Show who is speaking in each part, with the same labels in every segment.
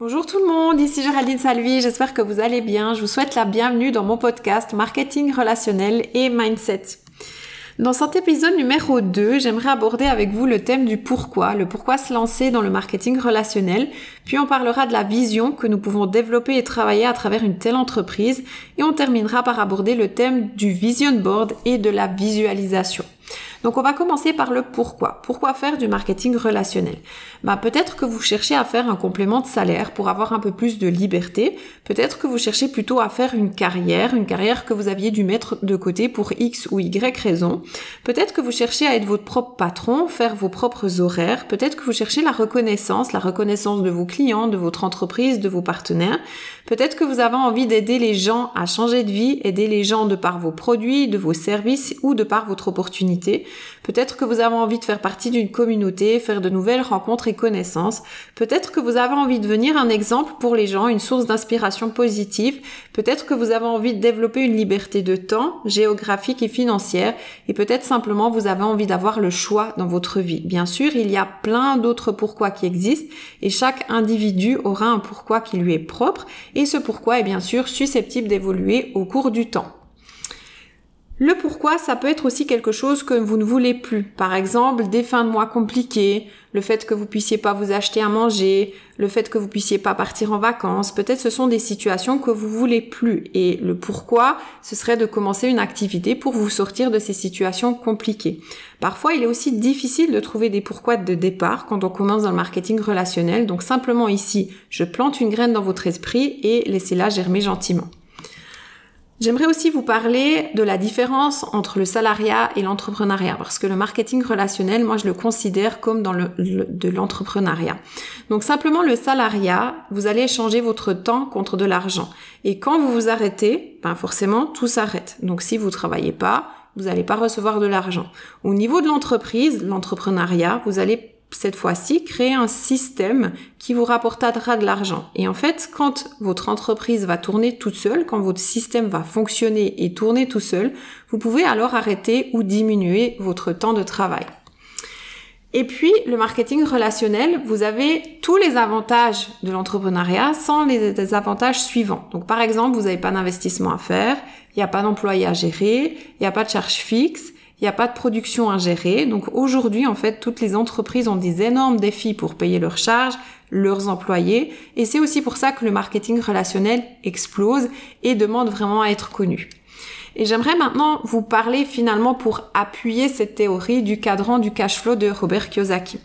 Speaker 1: Bonjour tout le monde, ici Géraldine Salvi, j'espère que vous allez bien. Je vous souhaite la bienvenue dans mon podcast Marketing relationnel et Mindset. Dans cet épisode numéro 2, j'aimerais aborder avec vous le thème du pourquoi, le pourquoi se lancer dans le marketing relationnel, puis on parlera de la vision que nous pouvons développer et travailler à travers une telle entreprise, et on terminera par aborder le thème du vision board et de la visualisation. Donc on va commencer par le pourquoi. Pourquoi faire du marketing relationnel? Bah, Peut-être que vous cherchez à faire un complément de salaire pour avoir un peu plus de liberté. Peut-être que vous cherchez plutôt à faire une carrière, une carrière que vous aviez dû mettre de côté pour X ou Y raison. Peut-être que vous cherchez à être votre propre patron, faire vos propres horaires. Peut-être que vous cherchez la reconnaissance, la reconnaissance de vos clients, de votre entreprise, de vos partenaires. Peut-être que vous avez envie d'aider les gens à changer de vie, aider les gens de par vos produits, de vos services ou de par votre opportunité. Peut-être que vous avez envie de faire partie d'une communauté, faire de nouvelles rencontres et connaissances. Peut-être que vous avez envie de devenir un exemple pour les gens, une source d'inspiration positive. Peut-être que vous avez envie de développer une liberté de temps, géographique et financière. Et peut-être simplement vous avez envie d'avoir le choix dans votre vie. Bien sûr, il y a plein d'autres pourquoi qui existent et chaque individu aura un pourquoi qui lui est propre et ce pourquoi est bien sûr susceptible d'évoluer au cours du temps. Le pourquoi, ça peut être aussi quelque chose que vous ne voulez plus. Par exemple, des fins de mois compliquées, le fait que vous puissiez pas vous acheter à manger, le fait que vous puissiez pas partir en vacances. Peut-être ce sont des situations que vous voulez plus. Et le pourquoi, ce serait de commencer une activité pour vous sortir de ces situations compliquées. Parfois, il est aussi difficile de trouver des pourquoi de départ quand on commence dans le marketing relationnel. Donc simplement ici, je plante une graine dans votre esprit et laissez-la germer gentiment. J'aimerais aussi vous parler de la différence entre le salariat et l'entrepreneuriat, parce que le marketing relationnel, moi, je le considère comme dans le, de l'entrepreneuriat. Donc simplement le salariat, vous allez échanger votre temps contre de l'argent. Et quand vous vous arrêtez, ben forcément, tout s'arrête. Donc si vous travaillez pas, vous n'allez pas recevoir de l'argent. Au niveau de l'entreprise, l'entrepreneuriat, vous allez cette fois-ci, créer un système qui vous rapportera de l'argent. Et en fait, quand votre entreprise va tourner toute seule, quand votre système va fonctionner et tourner tout seul, vous pouvez alors arrêter ou diminuer votre temps de travail. Et puis, le marketing relationnel, vous avez tous les avantages de l'entrepreneuriat sans les avantages suivants. Donc, par exemple, vous n'avez pas d'investissement à faire, il n'y a pas d'employé à gérer, il n'y a pas de charge fixe, il n'y a pas de production à gérer. Donc aujourd'hui, en fait, toutes les entreprises ont des énormes défis pour payer leurs charges, leurs employés. Et c'est aussi pour ça que le marketing relationnel explose et demande vraiment à être connu. Et j'aimerais maintenant vous parler finalement pour appuyer cette théorie du cadran du cash flow de Robert Kiyosaki.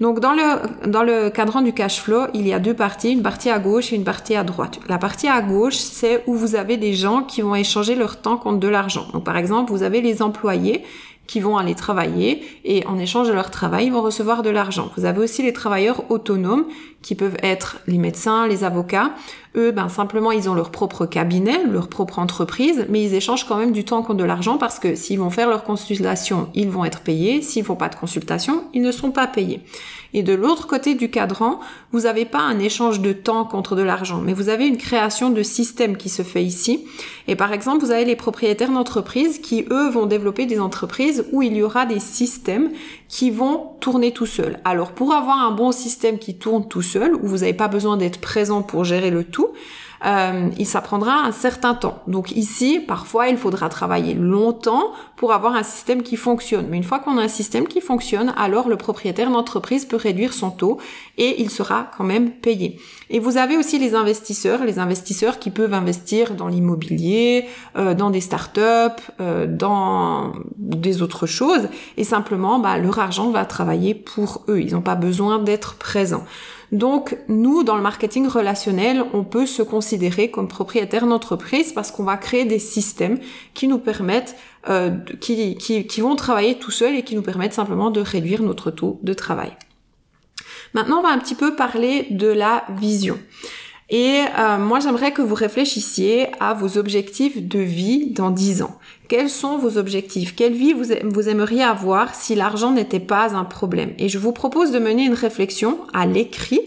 Speaker 1: Donc dans le, dans le cadran du cash flow, il y a deux parties, une partie à gauche et une partie à droite. La partie à gauche, c'est où vous avez des gens qui vont échanger leur temps contre de l'argent. Donc par exemple, vous avez les employés qui vont aller travailler et en échange de leur travail, ils vont recevoir de l'argent. Vous avez aussi les travailleurs autonomes qui peuvent être les médecins, les avocats. Eux, ben simplement, ils ont leur propre cabinet, leur propre entreprise, mais ils échangent quand même du temps contre de l'argent parce que s'ils vont faire leur consultation, ils vont être payés. S'ils font pas de consultation, ils ne sont pas payés. Et de l'autre côté du cadran, vous n'avez pas un échange de temps contre de l'argent, mais vous avez une création de système qui se fait ici. Et par exemple, vous avez les propriétaires d'entreprises qui, eux, vont développer des entreprises où il y aura des systèmes qui vont tourner tout seuls. Alors, pour avoir un bon système qui tourne tout seul, où vous n'avez pas besoin d'être présent pour gérer le tout, euh, il s'apprendra un certain temps. Donc ici, parfois, il faudra travailler longtemps pour avoir un système qui fonctionne. Mais une fois qu'on a un système qui fonctionne, alors le propriétaire d'entreprise peut réduire son taux et il sera quand même payé. Et vous avez aussi les investisseurs, les investisseurs qui peuvent investir dans l'immobilier, euh, dans des startups, euh, dans des autres choses, et simplement, bah, leur argent va travailler pour eux. Ils n'ont pas besoin d'être présents. Donc nous, dans le marketing relationnel, on peut se considérer comme propriétaire d'entreprise parce qu'on va créer des systèmes qui nous permettent, euh, qui, qui, qui vont travailler tout seuls et qui nous permettent simplement de réduire notre taux de travail. Maintenant, on va un petit peu parler de la vision. Et euh, moi, j'aimerais que vous réfléchissiez à vos objectifs de vie dans 10 ans. Quels sont vos objectifs? Quelle vie vous, aimeriez avoir si l'argent n'était pas un problème? Et je vous propose de mener une réflexion à l'écrit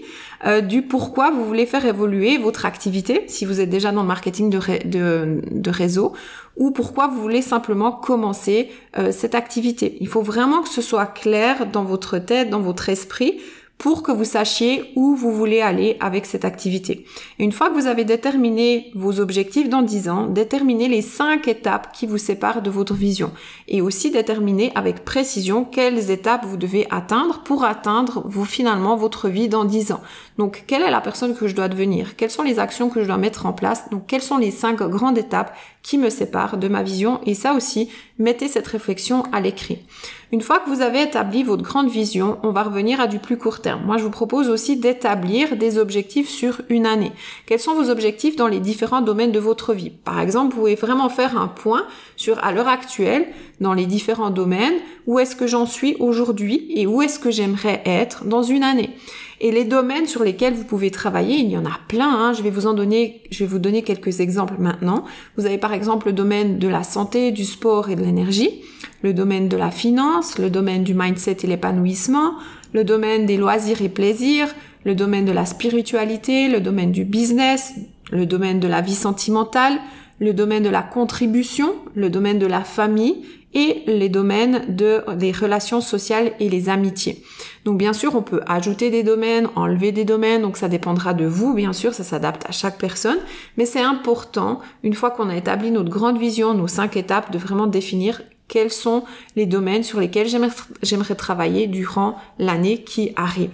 Speaker 1: euh, du pourquoi vous voulez faire évoluer votre activité, si vous êtes déjà dans le marketing de réseau, ou pourquoi vous voulez simplement commencer euh, cette activité. Il faut vraiment que ce soit clair dans votre tête, dans votre esprit, pour que vous sachiez où vous voulez aller avec cette activité. une fois que vous avez déterminé vos objectifs dans 10 ans, déterminez les 5 étapes qui vous séparent de votre vision et aussi déterminez avec précision quelles étapes vous devez atteindre pour atteindre vous finalement votre vie dans 10 ans. Donc quelle est la personne que je dois devenir? Quelles sont les actions que je dois mettre en place? Donc quelles sont les 5 grandes étapes qui me séparent de ma vision? Et ça aussi, mettez cette réflexion à l'écrit. Une fois que vous avez établi votre grande vision, on va revenir à du plus court terme. Moi, je vous propose aussi d'établir des objectifs sur une année. Quels sont vos objectifs dans les différents domaines de votre vie? Par exemple, vous pouvez vraiment faire un point sur à l'heure actuelle, dans les différents domaines, où est-ce que j'en suis aujourd'hui et où est-ce que j'aimerais être dans une année. Et les domaines sur lesquels vous pouvez travailler, il y en a plein. Hein. Je vais vous en donner, je vais vous donner quelques exemples maintenant. Vous avez par exemple le domaine de la santé, du sport et de l'énergie, le domaine de la finance, le domaine du mindset et l'épanouissement, le domaine des loisirs et plaisirs, le domaine de la spiritualité, le domaine du business, le domaine de la vie sentimentale, le domaine de la contribution, le domaine de la famille et les domaines de, des relations sociales et les amitiés. Donc bien sûr, on peut ajouter des domaines, enlever des domaines, donc ça dépendra de vous, bien sûr, ça s'adapte à chaque personne, mais c'est important, une fois qu'on a établi notre grande vision, nos cinq étapes, de vraiment définir quels sont les domaines sur lesquels j'aimerais travailler durant l'année qui arrive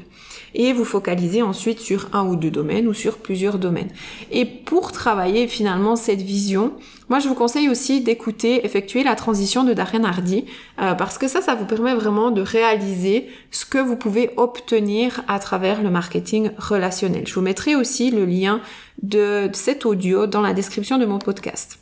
Speaker 1: et vous focalisez ensuite sur un ou deux domaines ou sur plusieurs domaines. Et pour travailler finalement cette vision, moi je vous conseille aussi d'écouter, effectuer la transition de Darren Hardy euh, parce que ça, ça vous permet vraiment de réaliser ce que vous pouvez obtenir à travers le marketing relationnel. Je vous mettrai aussi le lien de cet audio dans la description de mon podcast.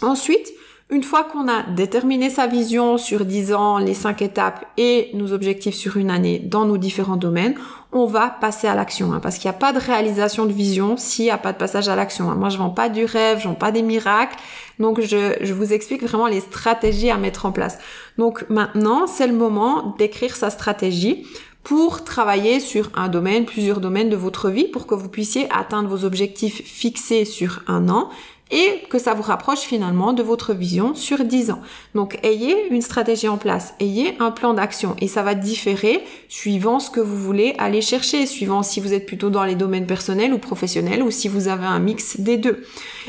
Speaker 1: Ensuite, une fois qu'on a déterminé sa vision sur 10 ans, les 5 étapes et nos objectifs sur une année dans nos différents domaines, on va passer à l'action. Hein, parce qu'il n'y a pas de réalisation de vision s'il n'y a pas de passage à l'action. Hein. Moi, je vends pas du rêve, je vends pas des miracles. Donc, je vous explique vraiment les stratégies à mettre en place. Donc, maintenant, c'est le moment d'écrire sa stratégie pour travailler sur un domaine, plusieurs domaines de votre vie pour que vous puissiez atteindre vos objectifs fixés sur un an et que ça vous rapproche finalement de votre vision sur 10 ans. Donc ayez une stratégie en place, ayez un plan d'action et ça va différer suivant ce que vous voulez aller chercher, suivant si vous êtes plutôt dans les domaines personnels ou professionnels ou si vous avez un mix des deux.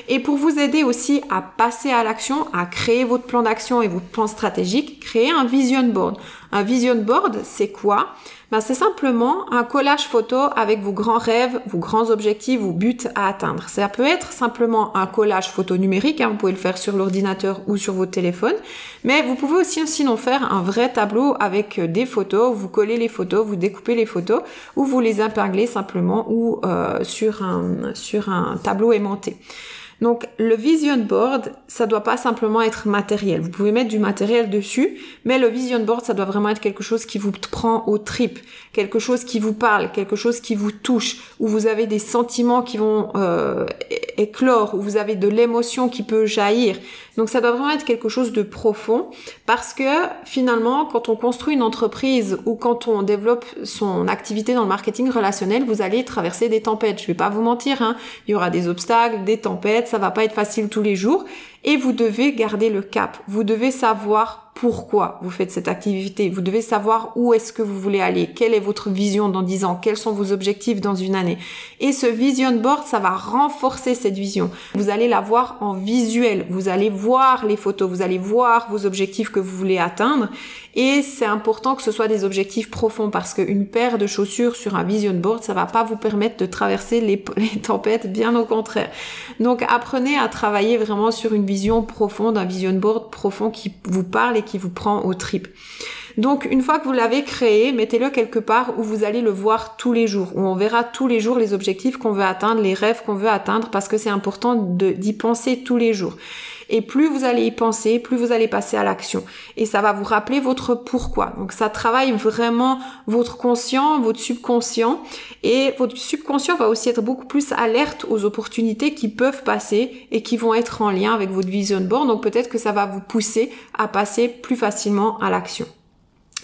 Speaker 1: Et pour vous aider aussi à passer à l'action, à créer votre plan d'action et votre plan stratégique, créez un vision board. Un vision board, c'est quoi ben, c'est simplement un collage photo avec vos grands rêves, vos grands objectifs, vos buts à atteindre. Ça peut être simplement un collage photo numérique, hein, vous pouvez le faire sur l'ordinateur ou sur votre téléphone, mais vous pouvez aussi sinon faire un vrai tableau avec des photos, vous collez les photos, vous découpez les photos ou vous les épinglez simplement ou euh, sur, un, sur un tableau aimanté. Donc le vision board, ça doit pas simplement être matériel. Vous pouvez mettre du matériel dessus, mais le vision board, ça doit vraiment être quelque chose qui vous prend au trip, quelque chose qui vous parle, quelque chose qui vous touche, où vous avez des sentiments qui vont euh, éclore, où vous avez de l'émotion qui peut jaillir. Donc ça doit vraiment être quelque chose de profond, parce que finalement, quand on construit une entreprise ou quand on développe son activité dans le marketing relationnel, vous allez traverser des tempêtes. Je vais pas vous mentir, hein. il y aura des obstacles, des tempêtes ça va pas être facile tous les jours et vous devez garder le cap. Vous devez savoir pourquoi vous faites cette activité. Vous devez savoir où est-ce que vous voulez aller, quelle est votre vision dans 10 ans, quels sont vos objectifs dans une année? Et ce vision board, ça va renforcer cette vision. Vous allez la voir en visuel, vous allez voir les photos, vous allez voir vos objectifs que vous voulez atteindre. Et c'est important que ce soit des objectifs profonds parce qu'une paire de chaussures sur un vision board, ça va pas vous permettre de traverser les, les tempêtes, bien au contraire. Donc apprenez à travailler vraiment sur une vision profonde, un vision board profond qui vous parle qui vous prend au trip. Donc une fois que vous l'avez créé, mettez-le quelque part où vous allez le voir tous les jours, où on verra tous les jours les objectifs qu'on veut atteindre, les rêves qu'on veut atteindre, parce que c'est important d'y penser tous les jours. Et plus vous allez y penser, plus vous allez passer à l'action. Et ça va vous rappeler votre pourquoi. Donc ça travaille vraiment votre conscient, votre subconscient. Et votre subconscient va aussi être beaucoup plus alerte aux opportunités qui peuvent passer et qui vont être en lien avec votre vision board. Donc peut-être que ça va vous pousser à passer plus facilement à l'action.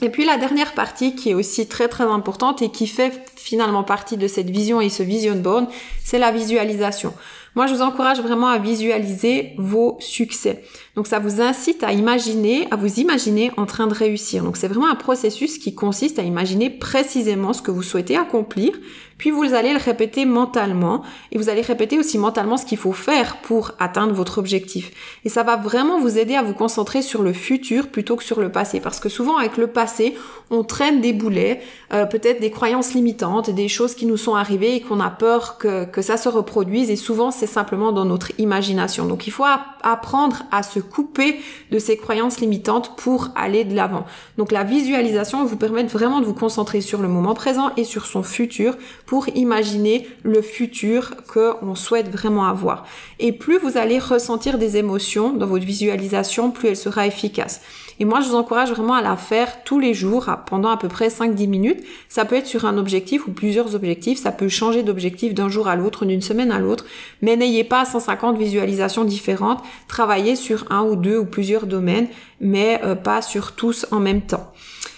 Speaker 1: Et puis la dernière partie qui est aussi très très importante et qui fait finalement partie de cette vision et ce vision board, c'est la visualisation. Moi, je vous encourage vraiment à visualiser vos succès. Donc ça vous incite à imaginer, à vous imaginer en train de réussir. Donc c'est vraiment un processus qui consiste à imaginer précisément ce que vous souhaitez accomplir, puis vous allez le répéter mentalement et vous allez répéter aussi mentalement ce qu'il faut faire pour atteindre votre objectif. Et ça va vraiment vous aider à vous concentrer sur le futur plutôt que sur le passé. Parce que souvent avec le passé, on traîne des boulets, euh, peut-être des croyances limitantes, des choses qui nous sont arrivées et qu'on a peur que, que ça se reproduise. Et souvent c'est simplement dans notre imagination. Donc il faut apprendre à se couper de ces croyances limitantes pour aller de l'avant. Donc la visualisation vous permet vraiment de vous concentrer sur le moment présent et sur son futur pour imaginer le futur que on souhaite vraiment avoir. Et plus vous allez ressentir des émotions dans votre visualisation, plus elle sera efficace. Et moi, je vous encourage vraiment à la faire tous les jours pendant à peu près 5-10 minutes. Ça peut être sur un objectif ou plusieurs objectifs. Ça peut changer d'objectif d'un jour à l'autre, d'une semaine à l'autre. Mais n'ayez pas 150 visualisations différentes. Travaillez sur un ou deux ou plusieurs domaines, mais euh, pas sur tous en même temps.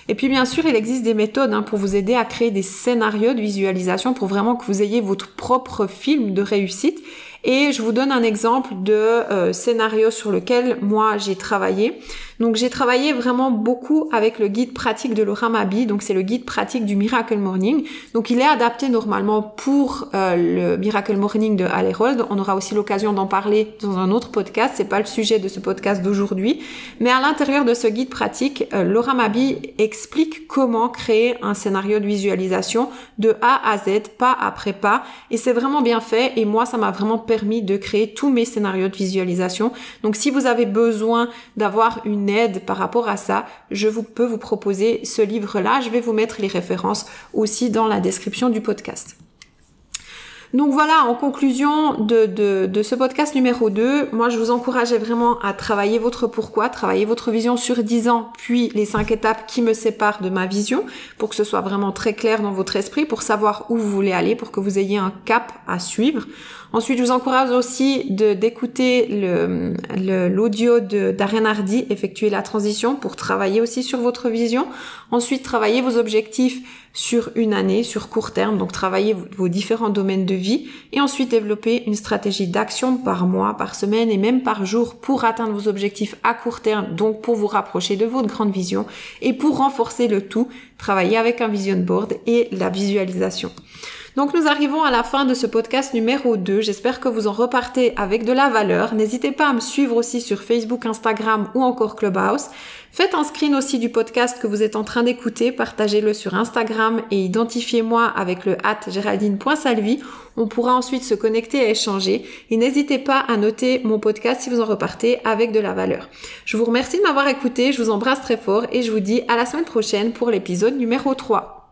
Speaker 1: Et puis bien sûr, il existe des méthodes hein, pour vous aider à créer des scénarios de visualisation pour vraiment que vous ayez votre propre film de réussite. Et je vous donne un exemple de euh, scénario sur lequel moi j'ai travaillé. Donc j'ai travaillé vraiment beaucoup avec le guide pratique de Laura Mabi, donc c'est le guide pratique du Miracle Morning. Donc il est adapté normalement pour euh, le Miracle Morning de Allerold. On aura aussi l'occasion d'en parler dans un autre podcast, c'est pas le sujet de ce podcast d'aujourd'hui, mais à l'intérieur de ce guide pratique, euh, Laura Mabi explique comment créer un scénario de visualisation de A à Z, pas après pas, et c'est vraiment bien fait et moi ça m'a vraiment permis de créer tous mes scénarios de visualisation. Donc si vous avez besoin d'avoir une aide par rapport à ça, je vous, peux vous proposer ce livre-là. Je vais vous mettre les références aussi dans la description du podcast. Donc voilà, en conclusion de, de, ce podcast numéro 2, moi je vous encourageais vraiment à travailler votre pourquoi, travailler votre vision sur 10 ans, puis les 5 étapes qui me séparent de ma vision, pour que ce soit vraiment très clair dans votre esprit, pour savoir où vous voulez aller, pour que vous ayez un cap à suivre. Ensuite, je vous encourage aussi d'écouter le l'audio d'Ariane Hardy, effectuer la transition pour travailler aussi sur votre vision. Ensuite, travailler vos objectifs sur une année, sur court terme, donc travailler vos différents domaines de vie et ensuite développer une stratégie d'action par mois, par semaine et même par jour pour atteindre vos objectifs à court terme, donc pour vous rapprocher de votre grande vision et pour renforcer le tout, travailler avec un vision board et la visualisation. Donc nous arrivons à la fin de ce podcast numéro 2. J'espère que vous en repartez avec de la valeur. N'hésitez pas à me suivre aussi sur Facebook, Instagram ou encore Clubhouse. Faites un screen aussi du podcast que vous êtes en train d'écouter, partagez-le sur Instagram et identifiez-moi avec le at géraldine.salvi. On pourra ensuite se connecter et échanger. Et n'hésitez pas à noter mon podcast si vous en repartez avec de la valeur. Je vous remercie de m'avoir écouté, je vous embrasse très fort et je vous dis à la semaine prochaine pour l'épisode numéro 3.